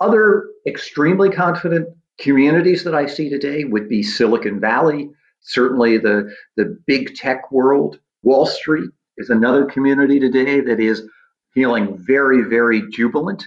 other extremely confident communities that I see today would be Silicon Valley, certainly the, the big tech world. Wall Street is another community today that is feeling very, very jubilant.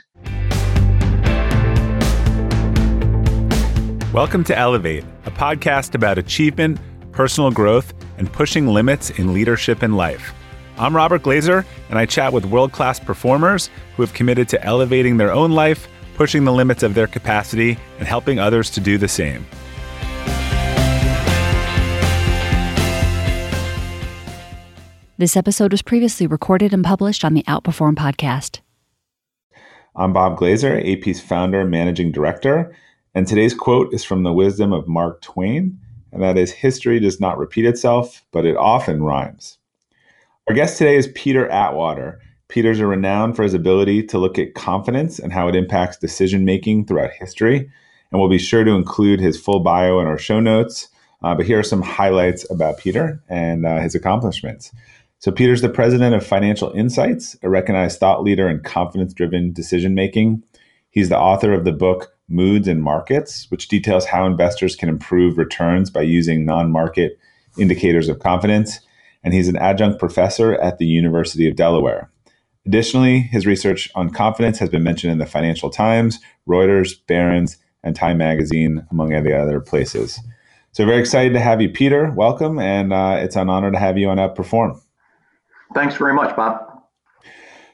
Welcome to Elevate, a podcast about achievement, personal growth, and pushing limits in leadership and life. I'm Robert Glazer, and I chat with world class performers who have committed to elevating their own life, pushing the limits of their capacity, and helping others to do the same. This episode was previously recorded and published on the Outperform podcast. I'm Bob Glazer, AP's founder and managing director, and today's quote is from the wisdom of Mark Twain, and that is History does not repeat itself, but it often rhymes. Our guest today is Peter Atwater. Peter's a renowned for his ability to look at confidence and how it impacts decision making throughout history. And we'll be sure to include his full bio in our show notes. Uh, but here are some highlights about Peter and uh, his accomplishments. So, Peter's the president of Financial Insyghts, a recognized thought leader in confidence driven decision making. He's the author of the book Moods and Markets, which details how investors can improve returns by using non market indicators of confidence and he's an adjunct professor at the University of Delaware. Additionally, his research on confidence has been mentioned in the Financial Times, Reuters, Barron's, and Time Magazine, among the other places. So, very excited to have you, Peter. Welcome, and uh, it's an honor to have you on Outperform. Thanks very much, Bob.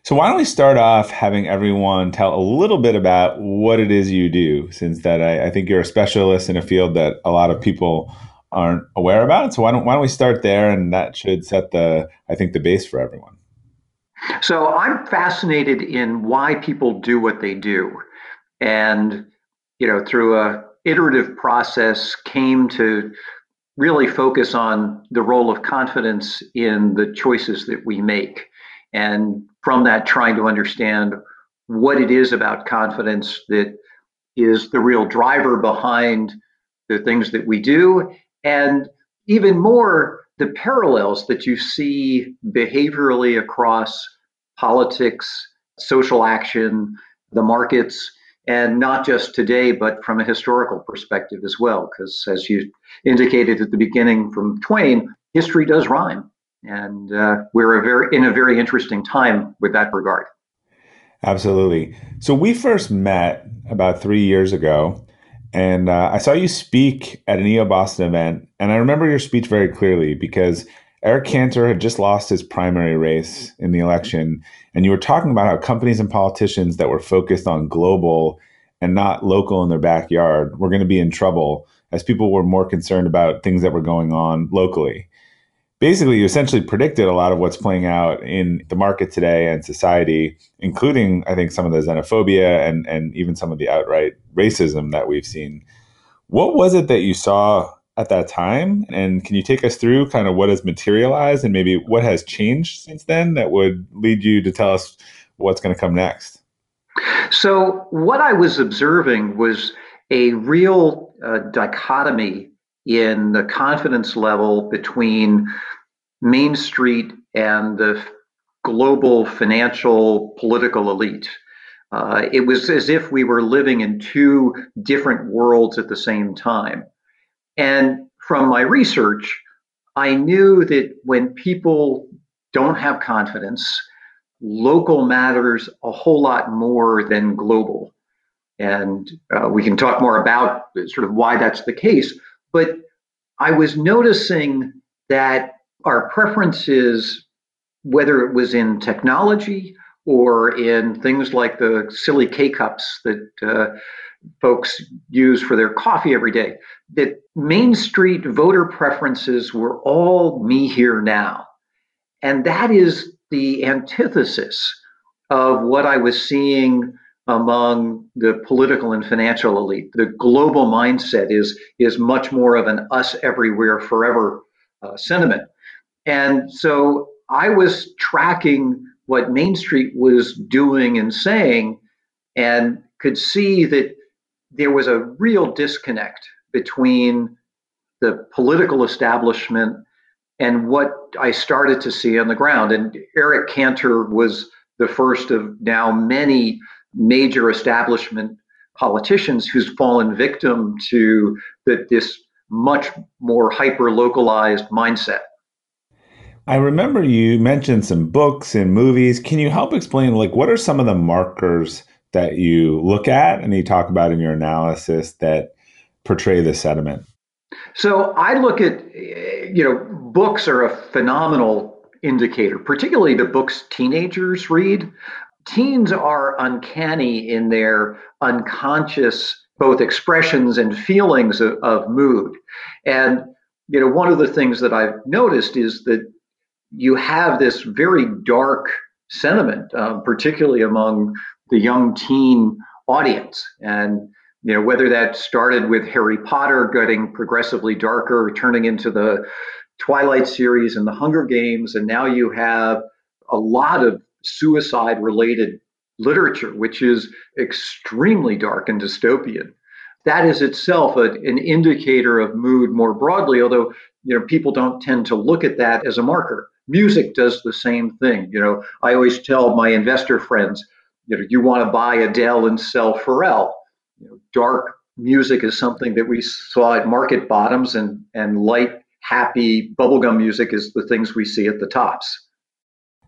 So, why don't we start off having everyone tell a little bit about what it is you do, since that I, I think you're a specialist in a field that a lot of people aren't aware about. So why don't why don't we start there, and that should set the I think the base for everyone. So I'm fascinated in why people do what they do, and you know through a iterative process came to really focus on the role of confidence in the choices that we make. And from that trying to understand what it is about confidence that is the real driver behind the things that we do. And even more, the parallels that you see behaviorally across politics, social action, the markets, and not just today, but from a historical perspective as well. Because as you indicated at the beginning from Twain, history does rhyme. And uh, we're a very, in a very interesting time with that regard. Absolutely. So we first met about three years ago and uh, I saw you speak at an EO Boston event, and I remember your speech very clearly because Eric Cantor had just lost his primary race in the election, and you were talking about how companies and politicians that were focused on global and not local in their backyard were going to be in trouble as people were more concerned about things that were going on locally basically you essentially predicted a lot of what's playing out in the market today and society, including I think some of the xenophobia and and even some of the outright racism that we've seen. What was it that you saw at that time? And can you take us through kind of what has materialized and maybe what has changed since then that would lead you to tell us what's going to come next? So, what I was observing was a real uh, dichotomy in the confidence level between Main Street and the global financial political elite. Uh, it was as if we were living in two different worlds at the same time. And from my research, I knew that when people don't have confidence, local matters a whole lot more than global. And uh, we can talk more about sort of why that's the case. But I was noticing that our preferences, whether it was in technology or in things like the silly K cups that uh, folks use for their coffee every day, that Main Street voter preferences were all me here now. And that is the antithesis of what I was seeing among the political and financial elite. The global mindset is is much more of an us everywhere forever uh, sentiment. And so I was tracking what Main Street was doing and saying and could see that there was a real disconnect between the political establishment and what I started to see on the ground. And Eric Cantor was the first of now many major establishment politicians who's fallen victim to the, this much more hyper localized mindset. I remember you mentioned some books and movies. Can you help explain, like, what are some of the markers that you look at and you talk about in your analysis that portray the sentiment? So I look at, you know, books are a phenomenal indicator, particularly the books teenagers read. Teens are uncanny in their unconscious both expressions and feelings of, of mood. And, you know, one of the things that I've noticed is that you have this very dark sentiment, um, particularly among the young teen audience. And you know whether that started with Harry Potter getting progressively darker, turning into the Twilight series and the Hunger Games, and now you have a lot of suicide-related literature, which is extremely dark and dystopian. That is itself a, an indicator of mood more broadly, although you know people don't tend to look at that as a marker. Music does the same thing. You know, I always tell my investor friends, you know, you want to buy Adele and sell Pharrell. You know, dark music is something that we saw at market bottoms, and and light, happy bubblegum music is the things we see at the tops.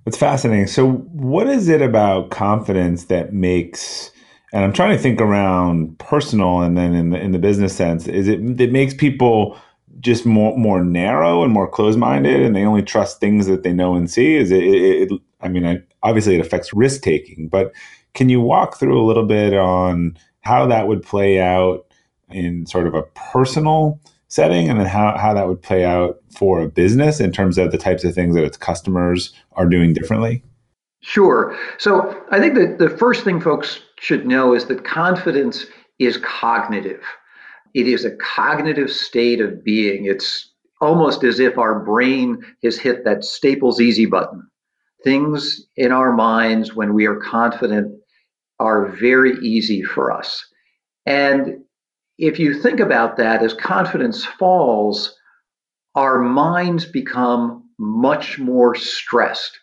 It's fascinating. So, what is it about confidence that makes and I'm trying to think around personal and then in the in the business sense, is it that makes people just more more narrow and more closed minded, and they only trust things that they know and see? Is it? it, it I mean, I, obviously it affects risk taking, but can you walk through a little bit on how that would play out in sort of a personal setting, and then how how that would play out for a business in terms of the types of things that its customers are doing differently? Sure. So I think that the first thing folks should know is that confidence is cognitive. It is a cognitive state of being. It's almost as if our brain has hit that Staples easy button. Things in our minds, when we are confident, are very easy for us. And if you think about that, as confidence falls, our minds become much more stressed.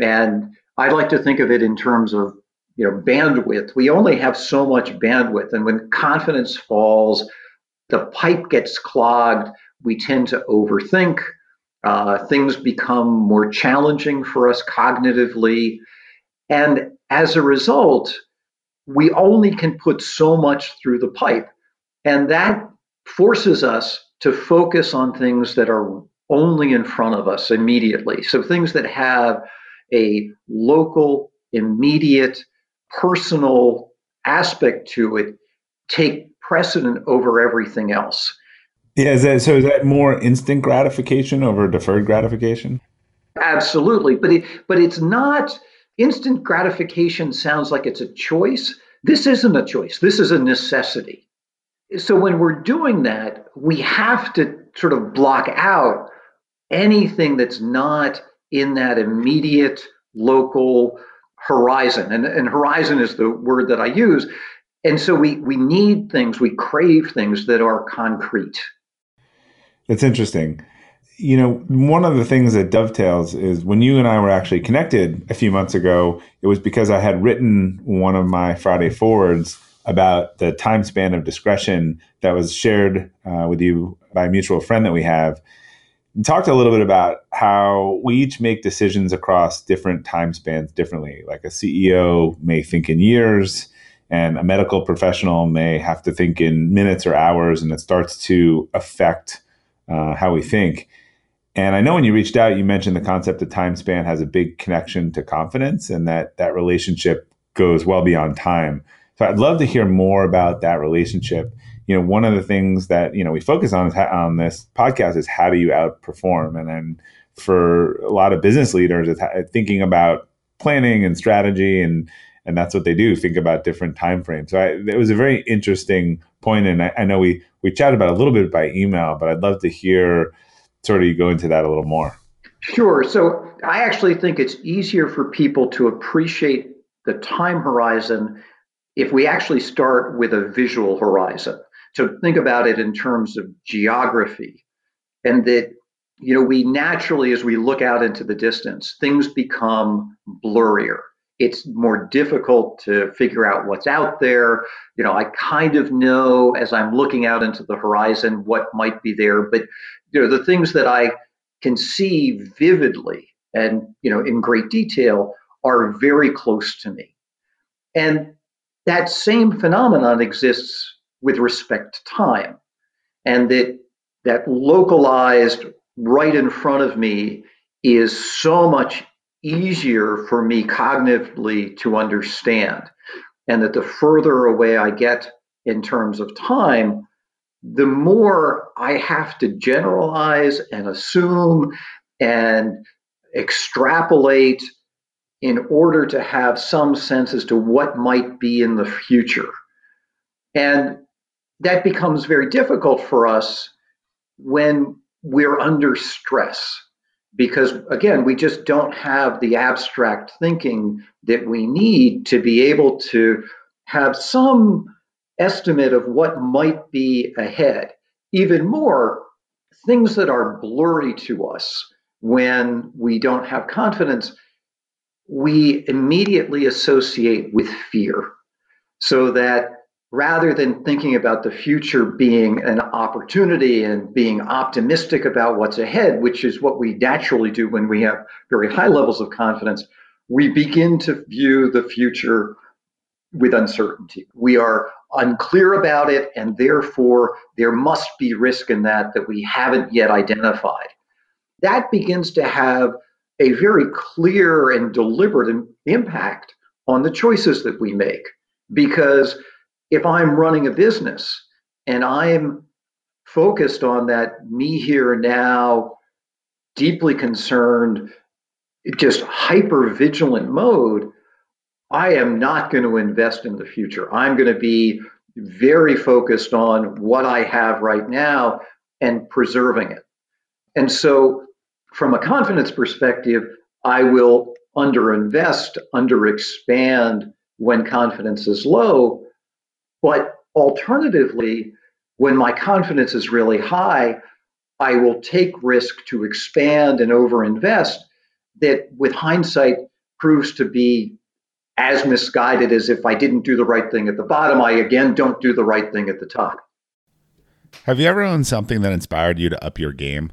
And I'd like to think of it in terms of you know bandwidth. We only have so much bandwidth, and when confidence falls, the pipe gets clogged. We tend to overthink. Uh, things become more challenging for us cognitively, and as a result, we only can put so much through the pipe, and that forces us to focus on things that are only in front of us immediately. So things that have a local, immediate, personal aspect to it take precedent over everything else. Yeah, is that, so is that more instant gratification over deferred gratification? Absolutely, but it but it's not instant gratification sounds like it's a choice. This isn't a choice. This is a necessity. So when we're doing that, we have to sort of block out anything that's not in that immediate local horizon. And, and horizon is the word that I use. And so we, we need things, we crave things that are concrete. It's interesting. You know, one of the things that dovetails is when you and I were actually connected a few months ago, it was because I had written one of my Friday forwards about the time span of discretion that was shared uh, with you by a mutual friend that we have talked a little bit about how we each make decisions across different time spans differently. Like a CEO may think in years, and a medical professional may have to think in minutes or hours, and it starts to affect uh, how we think. And I know when you reached out, you mentioned the concept of time span has a big connection to confidence, and that that relationship goes well beyond time. So I'd love to hear more about that relationship you know, one of the things that, you know, we focus on is on this podcast is how do you outperform? And then for a lot of business leaders, it's thinking about planning and strategy and, and that's what they do. Think about different time frames. So I, it was a very interesting point, and I, I know we we chatted about a little bit by email, but I'd love to hear sort of you go into that a little more. Sure. So I actually think it's easier for people to appreciate the time horizon if we actually start with a visual horizon to think about it in terms of geography and that you know we naturally as we look out into the distance things become blurrier it's more difficult to figure out what's out there. You know, I kind of know as I'm looking out into the horizon what might be there, but you know, the things that I can see vividly and you know in great detail are very close to me. And that same phenomenon exists with respect to time. And that that localized right in front of me is so much easier for me cognitively to understand. And that the further away I get in terms of time, the more I have to generalize and assume and extrapolate in order to have some sense as to what might be in the future. And that becomes very difficult for us when we're under stress because again we just don't have the abstract thinking that we need to be able to have some estimate of what might be ahead even more things that are blurry to us when we don't have confidence we immediately associate with fear so that rather than thinking about the future being an opportunity and being optimistic about what's ahead, which is what we naturally do when we have very high levels of confidence, we begin to view the future with uncertainty. We are unclear about it, and therefore there must be risk in that that we haven't yet identified. That begins to have a very clear and deliberate impact on the choices that we make because if I'm running a business and I'm focused on that me here now, deeply concerned, just hyper vigilant mode, I am not going to invest in the future. I'm going to be very focused on what I have right now and preserving it. And so, from a confidence perspective, I will underinvest, underexpand when confidence is low but alternatively, when my confidence is really high, I will take risk to expand and overinvest that with hindsight proves to be as misguided as if I didn't do the right thing at the bottom, I again don't do the right thing at the top. Have you ever owned something that inspired you to up your game?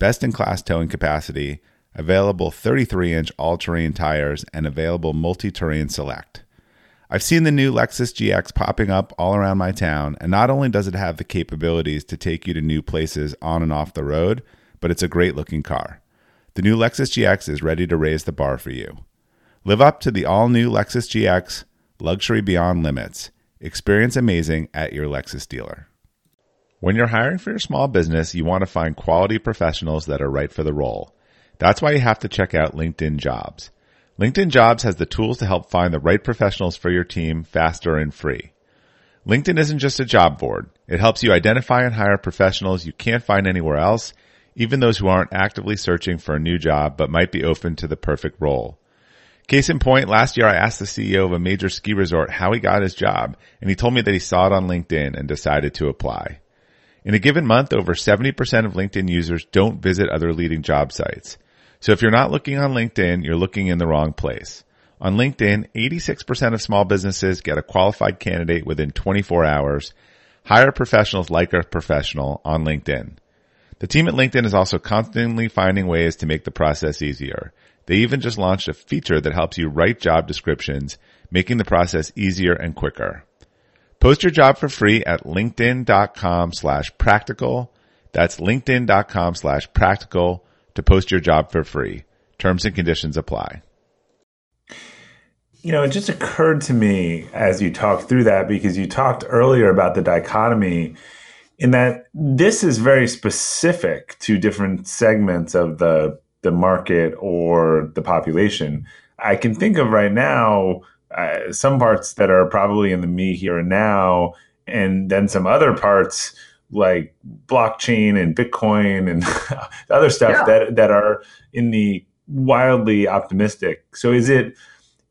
best in class towing capacity, available 33 inch all terrain tires, and available multi terrain select. I've seen the new Lexus GX popping up all around my town, and not only does it have the capabilities to take you to new places on and off the road, but it's a great looking car. The new Lexus GX is ready to raise the bar for you. Live up to the all new Lexus GX, luxury beyond limits. Experience amazing at your Lexus dealer. When you're hiring for your small business, you want to find quality professionals that are right for the role. That's why you have to check out LinkedIn Jobs. LinkedIn Jobs has the tools to help find the right professionals for your team faster and free. LinkedIn isn't just a job board. It helps you identify and hire professionals you can't find anywhere else, even those who aren't actively searching for a new job but might be open to the perfect role. Case in point, last year I asked the CEO of a major ski resort how he got his job, and he told me that he saw it on LinkedIn and decided to apply. In a given month, over 70% of LinkedIn users don't visit other leading job sites. So if you're not looking on LinkedIn, you're looking in the wrong place. On LinkedIn, 86% of small businesses get a qualified candidate within 24 hours. Hire professionals like a professional on LinkedIn. The team at LinkedIn is also constantly finding ways to make the process easier. They even just launched a feature that helps you write job descriptions, making the process easier and quicker. Post your job for free at linkedin.com slash practical. That's linkedin.com slash practical to post your job for free. Terms and conditions apply. You know, it just occurred to me as you talked through that because you talked earlier about the dichotomy in that this is very specific to different segments of the the market or the population. I can think of right now uh, some parts that are probably in the me here and now, and then some other parts like blockchain and Bitcoin and other stuff yeah. that that are in the wildly optimistic. So is it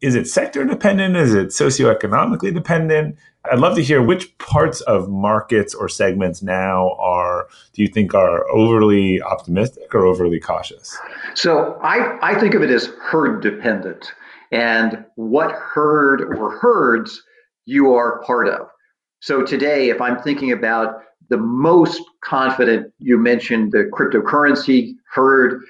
is it sector dependent? Is it socioeconomically dependent? I'd love to hear which parts of markets or segments now are do you think are overly optimistic or overly cautious? So I, I think of it as herd dependent and what herd or herds you are part of. So today, if I'm thinking about the most confident, you mentioned the cryptocurrency herd,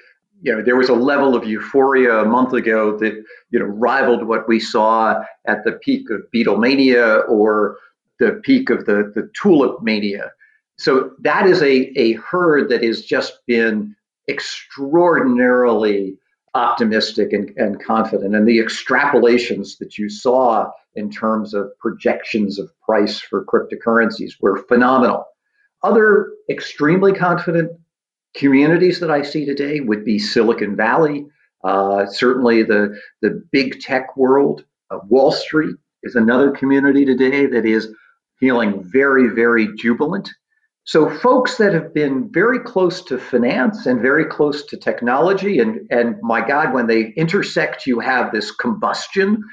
you know, there was a level of euphoria a month ago that, you know, rivaled what we saw at the peak of Beatlemania or the peak of the, the tulip mania. So that is a, a herd that has just been extraordinarily optimistic and, and confident. And the extrapolations that you saw in terms of projections of price for cryptocurrencies were phenomenal. Other extremely confident communities that I see today would be Silicon Valley, uh, certainly the, the big tech world. Uh, Wall Street is another community today that is feeling very, very jubilant. So, folks that have been very close to finance and very close to technology, and, and my God, when they intersect, you have this combustion.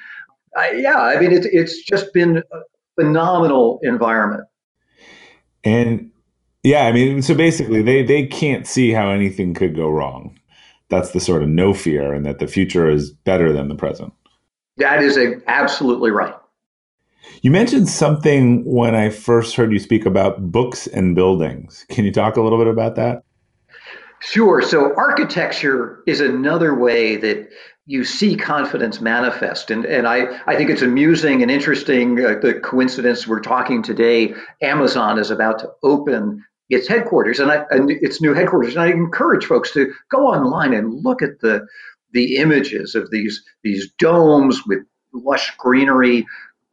Uh, yeah, I mean, it's, it's just been a phenomenal environment. And yeah, I mean, so basically, they they can't see how anything could go wrong. That's the sort of no fear, and that the future is better than the present. That is a, absolutely right. You mentioned something when I first heard you speak about books and buildings. Can you talk a little bit about that? Sure. So, architecture is another way that you see confidence manifest. And, and I, I think it's amusing and interesting uh, the coincidence we're talking today. Amazon is about to open its headquarters and, I, and its new headquarters. And I encourage folks to go online and look at the the images of these these domes with lush greenery.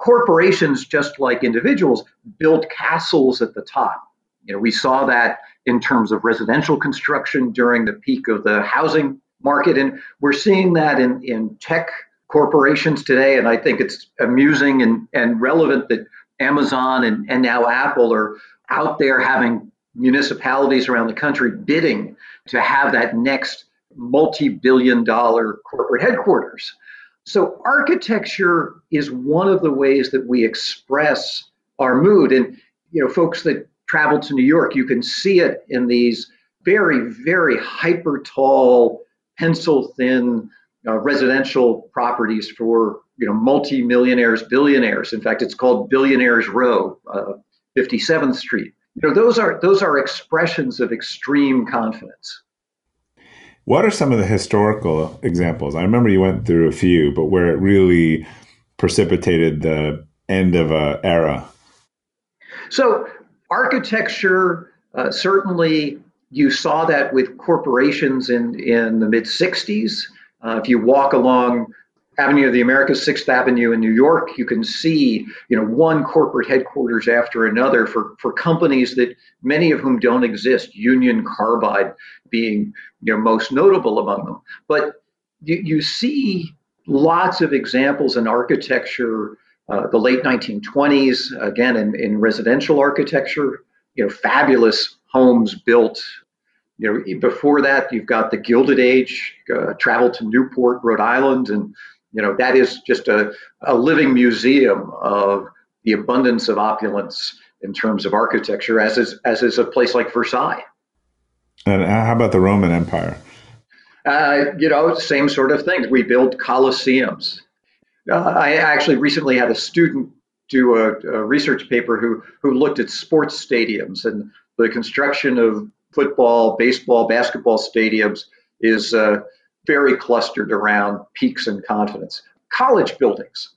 Corporations, just like individuals, build castles at the top. You know, we saw that in terms of residential construction during the peak of the housing market, and we're seeing that in in tech corporations today. And I think it's amusing and, and relevant that Amazon and, and now Apple are out there having municipalities around the country bidding to have that next multi billion dollar corporate headquarters. So, architecture is one of the ways that we express our mood. And, you know, folks that travel to New York, you can see it in these very, very hyper tall, pencil thin uh, residential properties for, you know, multi millionaires, billionaires. In fact, it's called Billionaires Row, uh, 57th Street you know those are those are expressions of extreme confidence what are some of the historical examples? I remember you went through a few but where it really precipitated the end of a era. So architecture uh, certainly you saw that with corporations in in the mid 60s uh, if you walk along Avenue of the Americas, Sixth Avenue in New York, you can see, you know, one corporate headquarters after another for, for companies that many of whom don't exist, Union Carbide being, you know, most notable among them. But you, you see lots of examples in architecture, uh, the late 1920s, again, in, in residential architecture, you know, fabulous homes built you know, before that, you've got the Gilded Age, uh, travel to Newport, Rhode Island, and you know, that is just a, a living museum of the abundance of opulence in terms of architecture, as is, as is a place like Versailles. And how about the Roman Empire? Uh, you know, same sort of thing. We build colosseums. Uh, I actually recently had a student do a, a, research paper who who looked at sports stadiums and the construction of football, baseball, basketball stadiums is uh, very clustered around peaks and confidence. College buildings.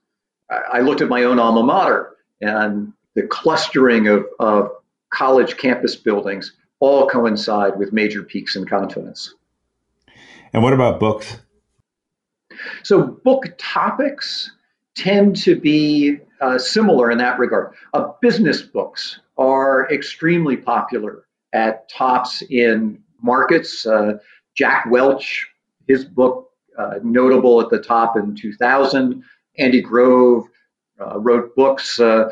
I looked at my own alma mater and the clustering of, of college campus buildings all coincide with major peaks in confidence. And what about books? So, book topics tend to be uh, similar in that regard. Uh, business books are extremely popular at tops in markets. Uh, Jack Welch his book uh, notable at the top in 2000. Andy Grove uh, wrote books. Uh,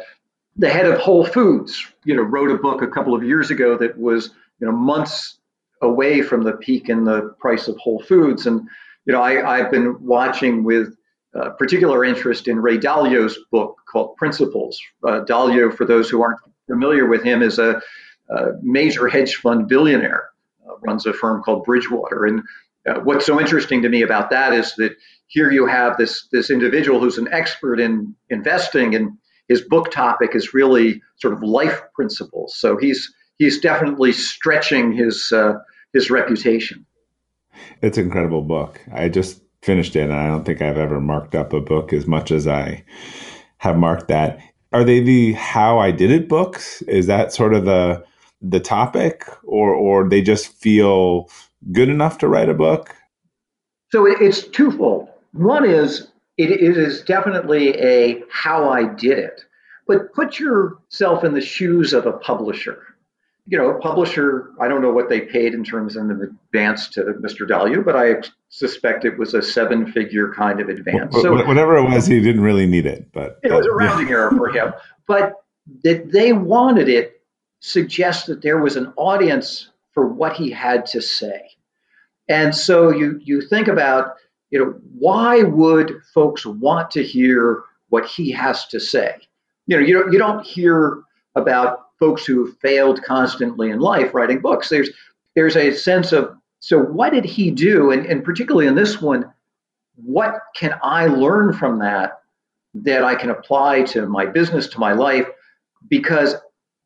the head of Whole Foods, you know, wrote a book a couple of years ago that was, you know, months away from the peak in the price of Whole Foods. And, you know, I, I've been watching with uh, particular interest in Ray Dalio's book called Principles. Uh, Dalio, for those who aren't familiar with him, is a, a major hedge fund billionaire, uh, runs a firm called Bridgewater. And uh, what's so interesting to me about that is that here you have this this individual who's an expert in investing, and his book topic is really sort of life principles. So he's he's definitely stretching his uh, his reputation. It's an incredible book. I just finished it, and I don't think I've ever marked up a book as much as I have marked that. Are they the how I did it books? Is that sort of the the topic, or or they just feel good enough to write a book? So it's twofold. One is it, it is definitely a how I did it, but put yourself in the shoes of a publisher. You know, a publisher, I don't know what they paid in terms of an advance to Mr. Dalio, but I suspect it was a seven figure kind of advance. So whatever it was, he didn't really need it, but it was a uh, rounding yeah. error for him. But that they wanted it suggests that there was an audience for what he had to say. And so you you think about, you know, why would folks want to hear what he has to say? You know, you don't you don't hear about folks who have failed constantly in life writing books. There's there's a sense of so what did he do? And, and particularly in this one, what can I learn from that that I can apply to my business, to my life? Because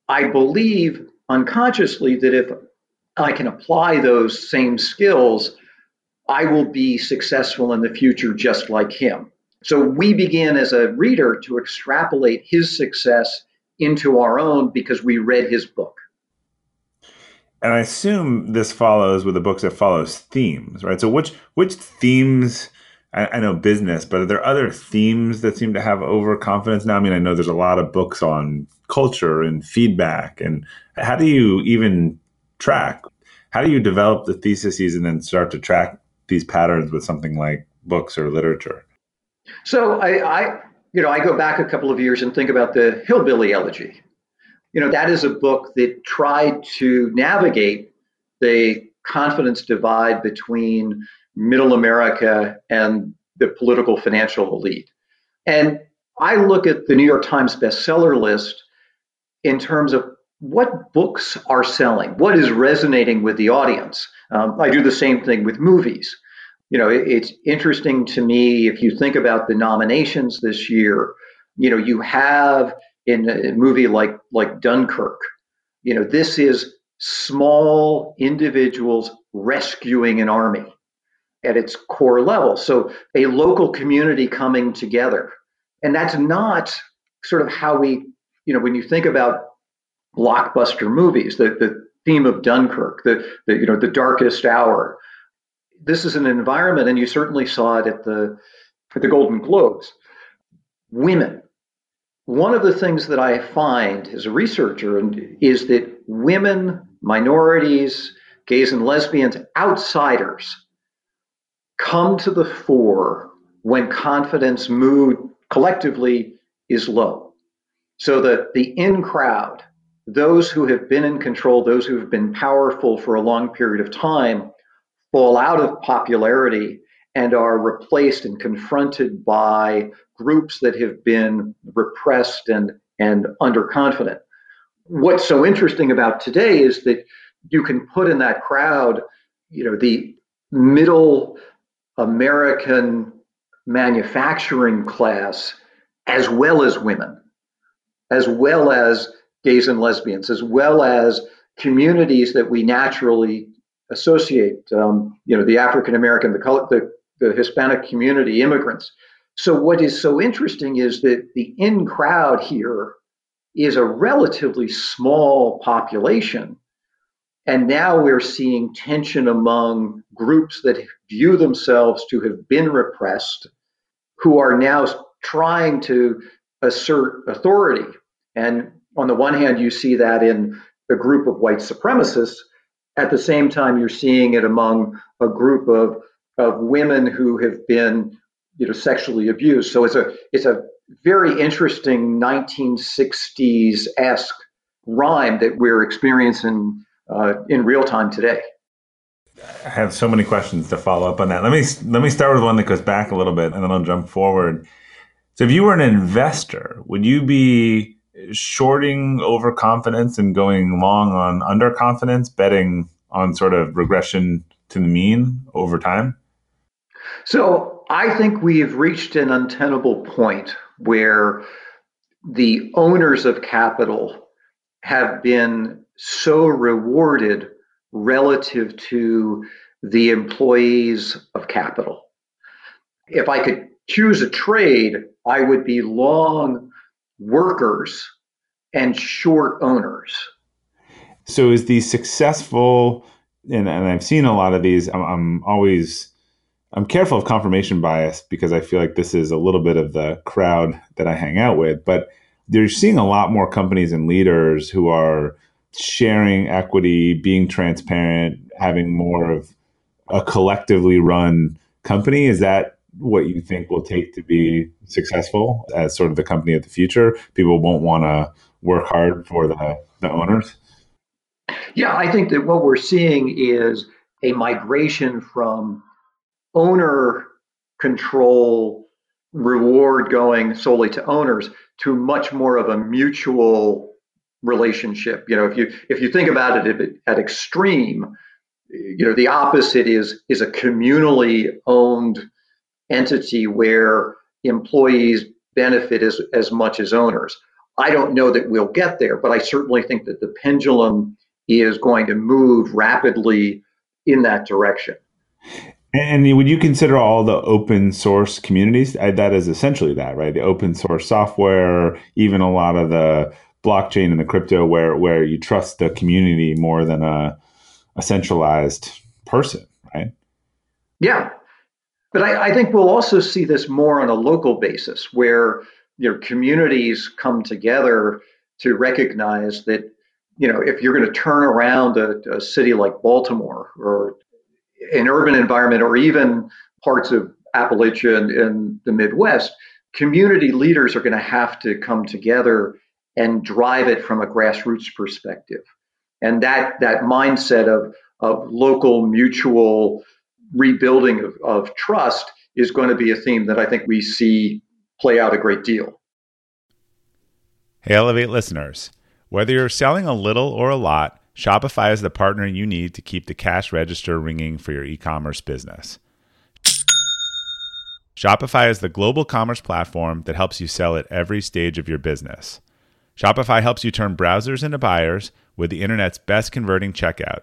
I believe unconsciously that if I can apply those same skills, I will be successful in the future just like him. So we begin as a reader to extrapolate his success into our own because we read his book. And I assume this follows with the books that follows themes, right? So which which themes I, I know business, but are there other themes that seem to have overconfidence now? I mean, I know there's a lot of books on culture and feedback and how do you even track. How do you develop the theses and then start to track these patterns with something like books or literature? So I, I you know, I go back a couple of years and think about the Hillbilly Elegy. You know, that is a book that tried to navigate the confidence divide between middle America and the political financial elite. And I look at the New York Times bestseller list in terms of what books are selling, what is resonating with the audience. Um, I do the same thing with movies. You know, it, it's interesting to me if you think about the nominations this year. You know, you have in a movie like like Dunkirk. You know, this is small individuals rescuing an army at its core level. So a local community coming together, and that's not sort of how we. You know, when you think about blockbuster movies, the, the theme of Dunkirk, the, the you know the darkest hour. This is an environment, and you certainly saw it at the at the Golden Globes. Women. One of the things that I find as a researcher is that women, minorities, gays and lesbians, outsiders come to the fore when confidence mood collectively is low. So that the in crowd those who have been in control, those who have been powerful for a long period of time, fall out of popularity and are replaced and confronted by groups that have been repressed and, and underconfident. What's so interesting about today is that you can put in that crowd, you know, the middle American manufacturing class as well as women, as well as gays and lesbians, as well as communities that we naturally associate. Um, you know, the African American, the, the the Hispanic community, immigrants. So what is so interesting is that the in crowd here is a relatively small population. And now we're seeing tension among groups that view themselves to have been repressed, who are now trying to assert authority. And on the one hand, you see that in a group of white supremacists. At the same time, you're seeing it among a group of of women who have been you know sexually abused. So it's a it's a very interesting 1960s esque rhyme that we're experiencing uh, in real time today. I have so many questions to follow up on that. Let me let me start with one that goes back a little bit, and then I'll jump forward. So, if you were an investor, would you be shorting overconfidence and going long on underconfidence, betting on sort of regression to the mean over time? So, I think we've reached an untenable point where the owners of capital have been so rewarded relative to the employees of capital. If I could choose a trade, I would be long workers and short owners. So, is the successful, and, and I've seen a lot of these, I'm, I'm always. I'm careful of confirmation bias because I feel like this is a little bit of the crowd that I hang out with. But they're seeing a lot more companies and leaders who are sharing equity, being transparent, having more of a collectively run company? Is that what you think will take to be successful as sort of the company of the future? People won't want to work hard for the, the owners? Yeah, I think that what we're seeing is a migration from owner control reward going solely to owners to much more of a mutual relationship. You know, if you if you think about it at extreme, you know, the opposite is is a communally owned entity where employees benefit as as much as owners. I don't know that we'll get there, but I certainly think that the pendulum is going to move rapidly in that direction. And would you consider all the open source communities? That is essentially that, right? The open source software, even a lot of the blockchain and the crypto where where you trust the community more than a, a centralized person, right? Yeah. But I, I think we'll also see this more on a local basis where you know communities come together to recognize that you know if you're going to turn around a, a city like Baltimore or an urban environment or even parts of Appalachia and, and the Midwest, community leaders are going to have to come together and drive it from a grassroots perspective. And that that mindset of of local mutual rebuilding of, of trust is going to be a theme that I think we see play out a great deal. Hey, Elevate listeners. Whether you're selling a little or a lot, Shopify is the partner you need to keep the cash register ringing for your e commerce business. Shopify is the global commerce platform that helps you sell at every stage of your business. Shopify helps you turn browsers into buyers with the internet's best converting checkout,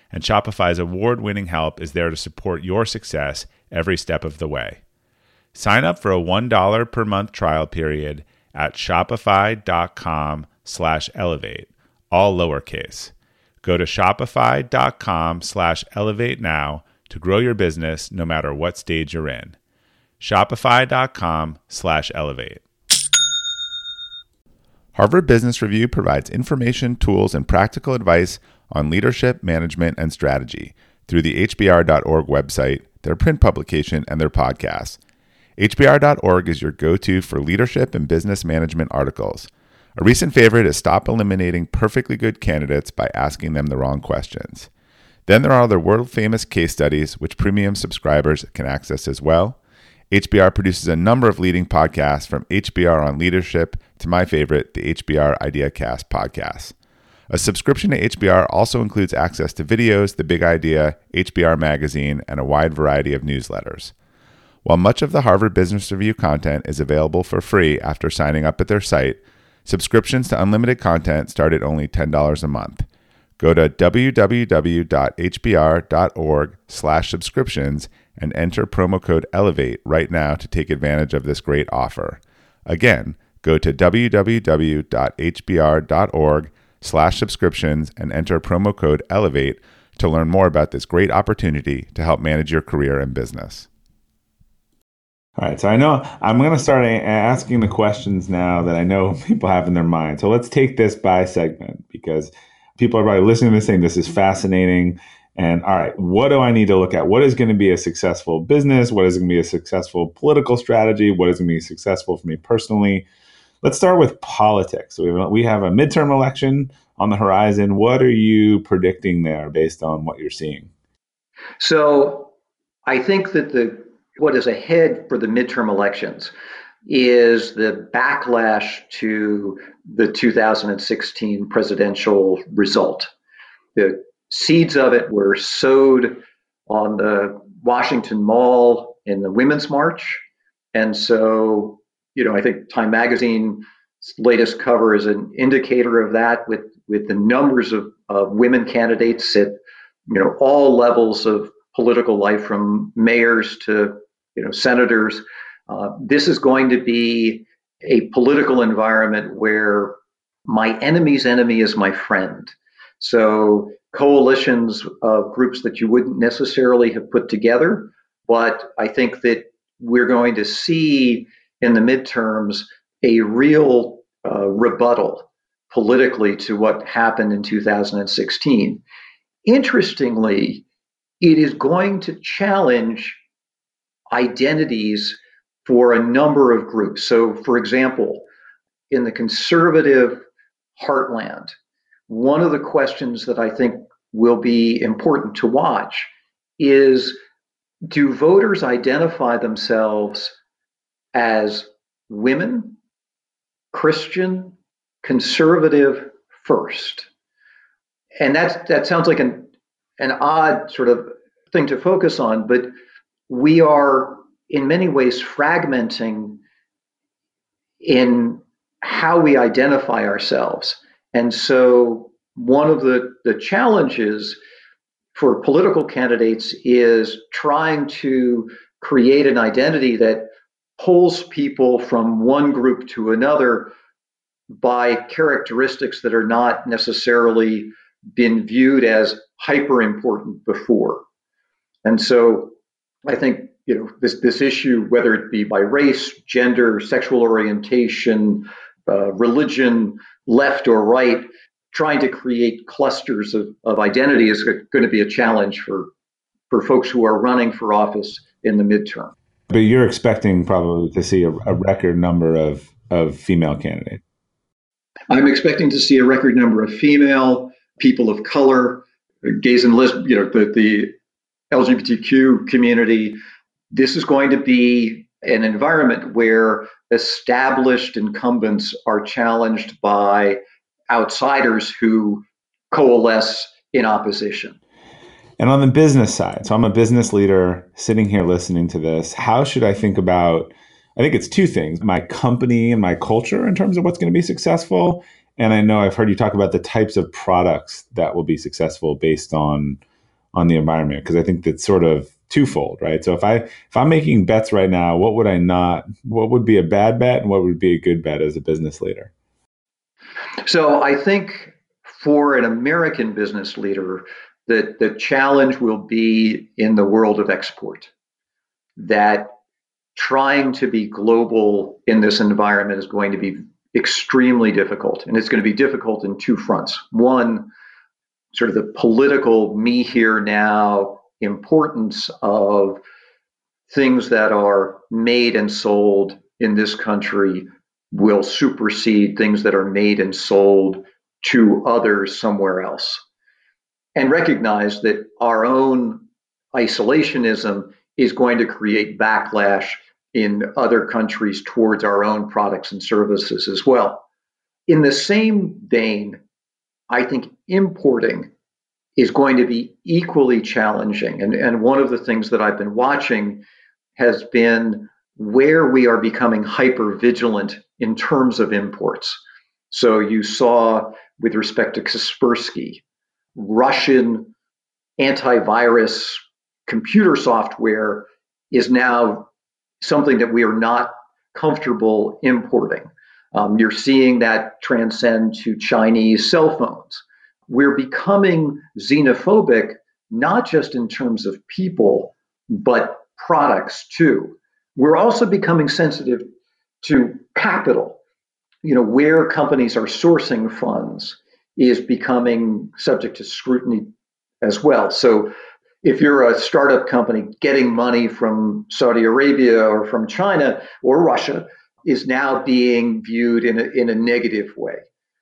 and Shopify's award winning help is there to support your success every step of the way. Sign up for a $1 per month trial period at shopify.com slash elevate, all lowercase. Go to shopify.com slash elevate now to grow your business no matter what stage you're in. Shopify.com slash elevate. Harvard Business Review provides information, tools, and practical advice on leadership, management, and strategy through the HBR.org website, their print publication, and their podcast. HBR.org is your go to for leadership and business management articles. A recent favorite is Stop Eliminating Perfectly Good Candidates by Asking Them the Wrong Questions. Then there are the world famous case studies, which premium subscribers can access as well. HBR produces a number of leading podcasts from HBR on leadership to my favorite, the HBR IdeaCast podcast. A subscription to HBR also includes access to videos, The Big Idea, HBR Magazine, and a wide variety of newsletters. While much of the Harvard Business Review content is available for free after signing up at their site, subscriptions to unlimited content start at only $10 a month. Go to www.hbr.org/subscriptions and enter promo code ELEVATE right now to take advantage of this great offer. Again, go to www.hbr.org slash subscriptions and enter promo code ELEVATE to learn more about this great opportunity to help manage your career and business. All right, so I know I'm going to start asking the questions now that I know people have in their mind. So let's take this by segment because people are probably listening to this saying this is fascinating. And all right, what do I need to look at? What is going to be a successful business? What is going to be a successful political strategy? What is going to be successful for me personally? Let's start with politics. We have, we have a midterm election on the horizon. What are you predicting there based on what you're seeing? So I think that the what is ahead for the midterm elections is the backlash to the 2016 presidential result. The seeds of it were sowed on the Washington Mall in the Women's March. And so, you know, I think Time Magazine's latest cover is an indicator of that with, with the numbers of, of women candidates at, you know, all levels of political life from mayors to you know senators. Uh, this is going to be a political environment where my enemy's enemy is my friend. So coalitions of groups that you wouldn't necessarily have put together, but I think that we're going to see in the midterms a real uh, rebuttal politically to what happened in 2016. Interestingly, it is going to challenge identities for a number of groups. So, for example, in the conservative heartland, one of the questions that I think will be important to watch is do voters identify themselves as women, Christian, conservative first? And that's, that sounds like an, an odd sort of thing to focus on, but we are in many ways fragmenting in how we identify ourselves. And so, one of the, the challenges for political candidates is trying to create an identity that pulls people from one group to another by characteristics that are not necessarily been viewed as hyper important before. And so I think you know this this issue, whether it be by race, gender, sexual orientation, uh, religion, left or right, trying to create clusters of, of identity is going to be a challenge for for folks who are running for office in the midterm. But you're expecting probably to see a, a record number of of female candidates. I'm expecting to see a record number of female people of color, gays and lesbians, you know, the, the LGBTQ community, this is going to be an environment where established incumbents are challenged by outsiders who coalesce in opposition. And on the business side, so I'm a business leader sitting here listening to this. How should I think about? I think it's two things my company and my culture in terms of what's going to be successful. And I know I've heard you talk about the types of products that will be successful based on on the environment because I think that's sort of twofold, right? So if I if I'm making bets right now, what would I not what would be a bad bet and what would be a good bet as a business leader? So I think for an American business leader, that the challenge will be in the world of export. That trying to be global in this environment is going to be extremely difficult. And it's going to be difficult in two fronts. One, sort of the political me here now importance of things that are made and sold in this country will supersede things that are made and sold to others somewhere else. And recognize that our own isolationism is going to create backlash in other countries towards our own products and services as well. In the same vein, I think importing is going to be equally challenging. And, and one of the things that I've been watching has been where we are becoming hyper vigilant in terms of imports. So you saw with respect to Kaspersky, Russian antivirus computer software is now something that we are not comfortable importing. Um, you're seeing that transcend to Chinese cell phones. We're becoming xenophobic, not just in terms of people, but products too. We're also becoming sensitive to capital. You know, where companies are sourcing funds is becoming subject to scrutiny as well. So if you're a startup company getting money from Saudi Arabia or from China or Russia, is now being viewed in a, in a negative way.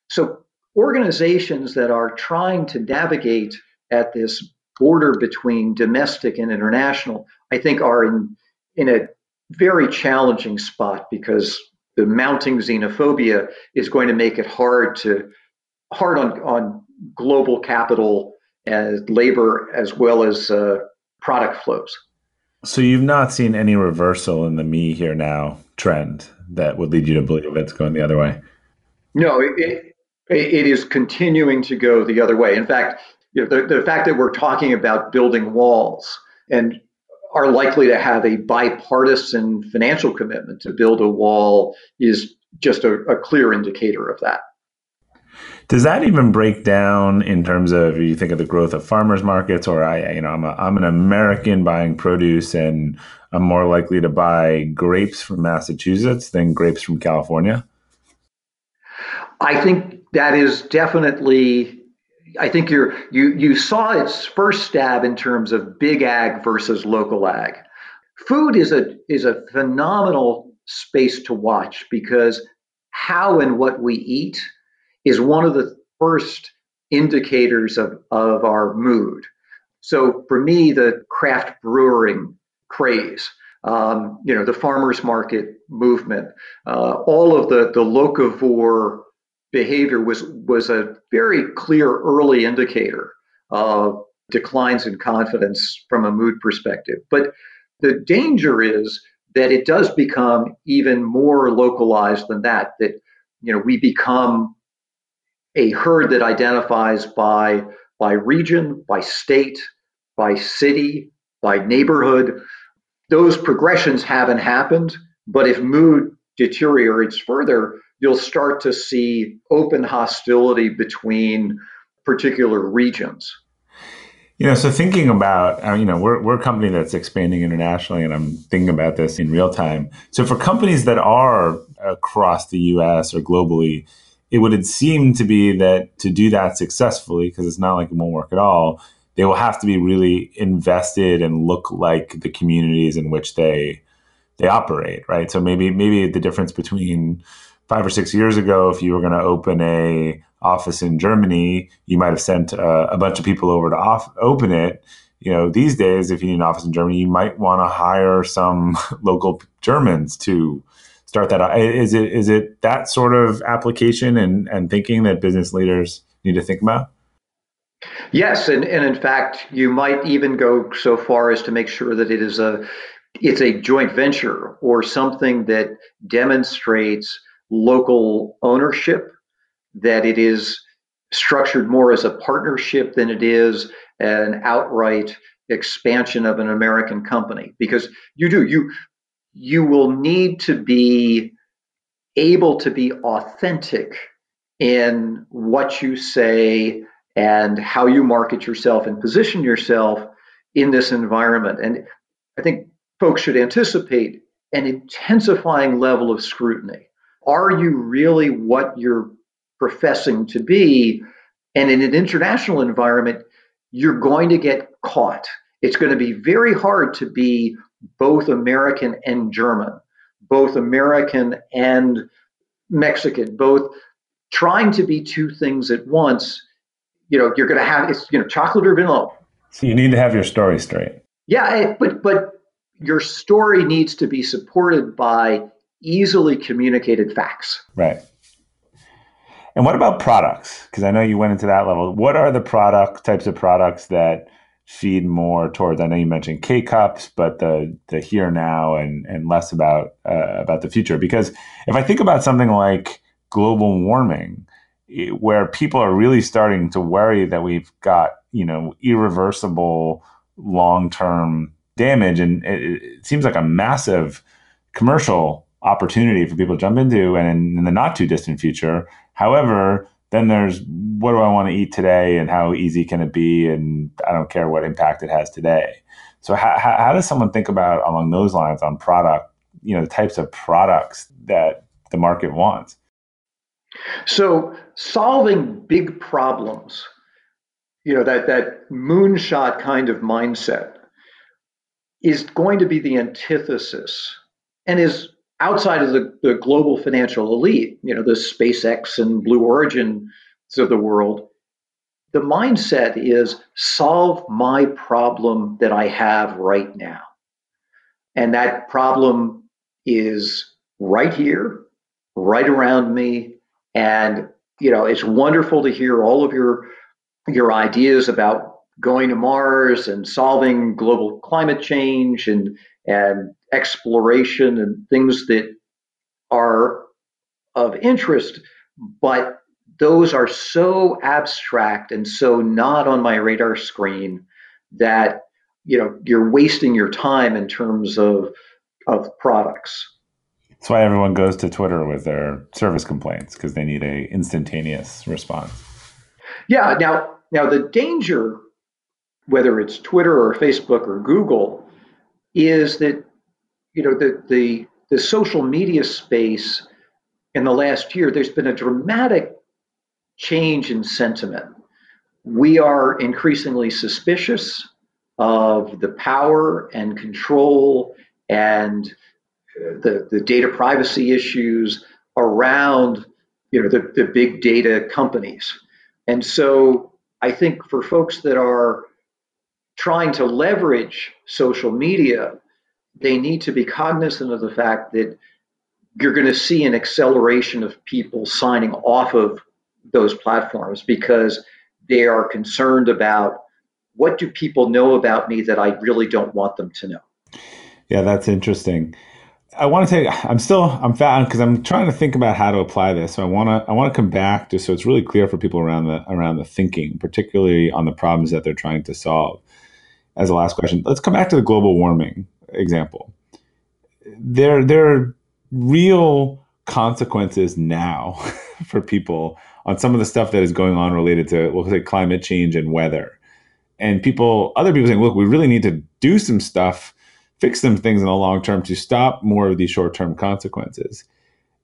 So organizations that are trying to navigate at this border between domestic and international, I think are in, in a very challenging spot because the mounting xenophobia is going to make it hard to hard on, on global capital and labor as well as uh, product flows. So you've not seen any reversal in the me here now trend that would lead you to believe it's going the other way. No, it, it, it is continuing to go the other way. In fact, you know, the, the fact that we're talking about building walls and are likely to have a bipartisan financial commitment to build a wall is just a, a clear indicator of that. Does that even break down in terms of you think of the growth of farmers markets, or I, you know, I'm a, I'm an American buying produce, and I'm more likely to buy grapes from Massachusetts than grapes from California? I think that is definitely. I think you're you you saw its first stab in terms of big ag versus local ag. Food is a is a phenomenal space to watch because how and what we eat is one of the first indicators of, of our mood. So for me, the craft brewing craze, um, you know, the farmers market movement, uh, all of the, the locavore behavior was, was a very clear early indicator of declines in confidence from a mood perspective. But the danger is that it does become even more localized than that, that, you know, we become a herd that identifies by by region, by state, by city, by neighborhood. Those progressions haven't happened, but if mood deteriorates further, you'll start to see open hostility between particular regions. You know, so thinking about, uh, you know, we're, we're a company that's expanding internationally, and I'm thinking about this in real time. So for companies that are across the US or globally, it would seem to be that to do that successfully, because it's not like it won't work at all, they will have to be really invested and look like the communities in which they they operate, right? So maybe maybe the difference between five or six years ago, if you were going to open a office in Germany, you might have sent a bunch of people over to off- open it. You know, these days, if you need an office in Germany, you might want to hire some local Germans to start that out. Is it is it that sort of application and, and thinking that business leaders need to think about? Yes, and, and in fact, you might even go so far as to make sure that it is a it's a joint venture or something that demonstrates local ownership, that it is structured more as a partnership than it is an outright expansion of an American company. Because you do you you will need to be able to be authentic in what you say and how you market yourself and position yourself in this environment. And I think folks should anticipate an intensifying level of scrutiny. Are you really what you're professing to be? And in an international environment, you're going to get caught. It's going to be very hard to be both American and German, both American and Mexican, both trying to be two things at once. You know, you're going to have it's you know chocolate or vanilla. So you need to have your story straight. Yeah, eh, but but your story needs to be supported by easily communicated facts. Right. And what about products? Because I know you went into that level. What are the product types of products that feed more towards. I know you mentioned K cups, but the the here now and and less about uh, about the future. Because if I think about something like global warming, where people are really starting to worry that we've got you know irreversible long term damage, and it, it seems like a massive commercial opportunity for people to jump into, and in, in the not too distant future. However, then there's what do I want to eat today, and how easy can it be, and I don't care what impact it has today. So how, how does someone think about along those lines on product, you know, the types of products that the market wants? So solving big problems, you know, that that moonshot kind of mindset is going to be the antithesis and is outside of the, the global financial elite, you know, the SpaceX and Blue Origin of the world. The mindset is solve my problem that I have right now. And that problem is right here, right around me. And, you know, it's wonderful to hear all of your your ideas about going to Mars and solving global climate change and and exploration and things that are of interest, but those are so abstract and so not on my radar screen that you know you're wasting your time in terms of of products. That's why everyone goes to Twitter with their service complaints because they need a instantaneous response. Yeah. Now, now the danger, whether it's Twitter or Facebook or Google, is that you know the the the social media space in the last year. There's been a dramatic change in sentiment. We are increasingly suspicious of the power and control and uh, the, the data privacy issues around you know the, the big data companies. And so I think for folks that are trying to leverage social media, they need to be cognizant of the fact that you're going to see an acceleration of people signing off of those platforms because they are concerned about what do people know about me that I really don't want them to know. Yeah, that's interesting. I want to take. I'm still. I'm fat because I'm trying to think about how to apply this. So I want to. I want to come back just so it's really clear for people around the around the thinking, particularly on the problems that they're trying to solve. As a last question, let's come back to the global warming example. There, there are real consequences now for people on some of the stuff that is going on related to, we'll say, climate change and weather. And people, other people saying, look, we really need to do some stuff fix some things in the long term to stop more of these short term consequences.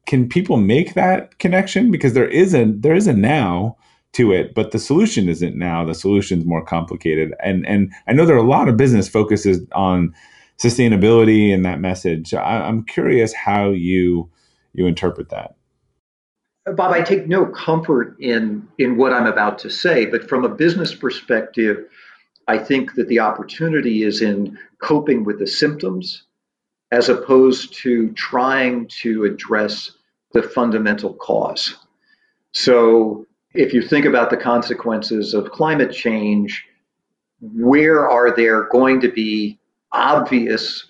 Can people make that connection? Because there isn't there is a now to it, but the solution isn't now. The solution is more complicated. And and I know there are a lot of business focuses on sustainability and that message. I, I'm curious how you you interpret that. Bob, I take no comfort in in what I'm about to say, but from a business perspective, I think that the opportunity is in coping with the symptoms as opposed to trying to address the fundamental cause. So, if you think about the consequences of climate change, where are there going to be obvious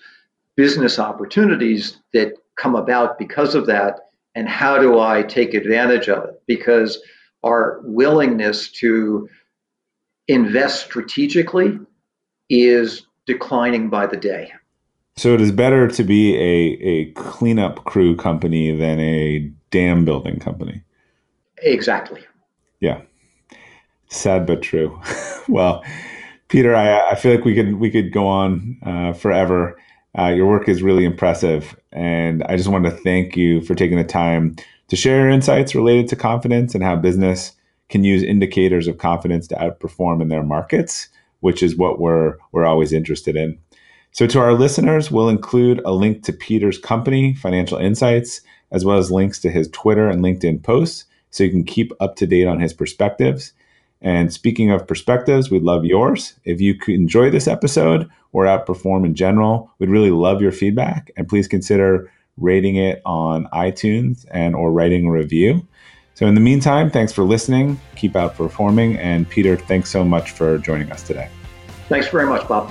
business opportunities that come about because of that? And how do I take advantage of it? Because our willingness to invest strategically is declining by the day. So it is better to be a, a cleanup crew company than a dam building company. Exactly. Yeah. Sad but true. well, Peter, I, I feel like we could we could go on uh, forever. Uh, your work is really impressive, and I just wanted to thank you for taking the time to share your insights related to confidence and how business can use indicators of confidence to outperform in their markets, which is what we're we're always interested in. So to our listeners, we'll include a link to Peter's company, Financial Insyghts, as well as links to his Twitter and LinkedIn posts so you can keep up to date on his perspectives. And speaking of perspectives, we'd love yours. If you could enjoy this episode or outperform in general, we'd really love your feedback and please consider rating it on iTunes and or writing a review. So, in the meantime, thanks for listening. Keep outperforming. And Peter, thanks so much for joining us today. Thanks very much, Bob.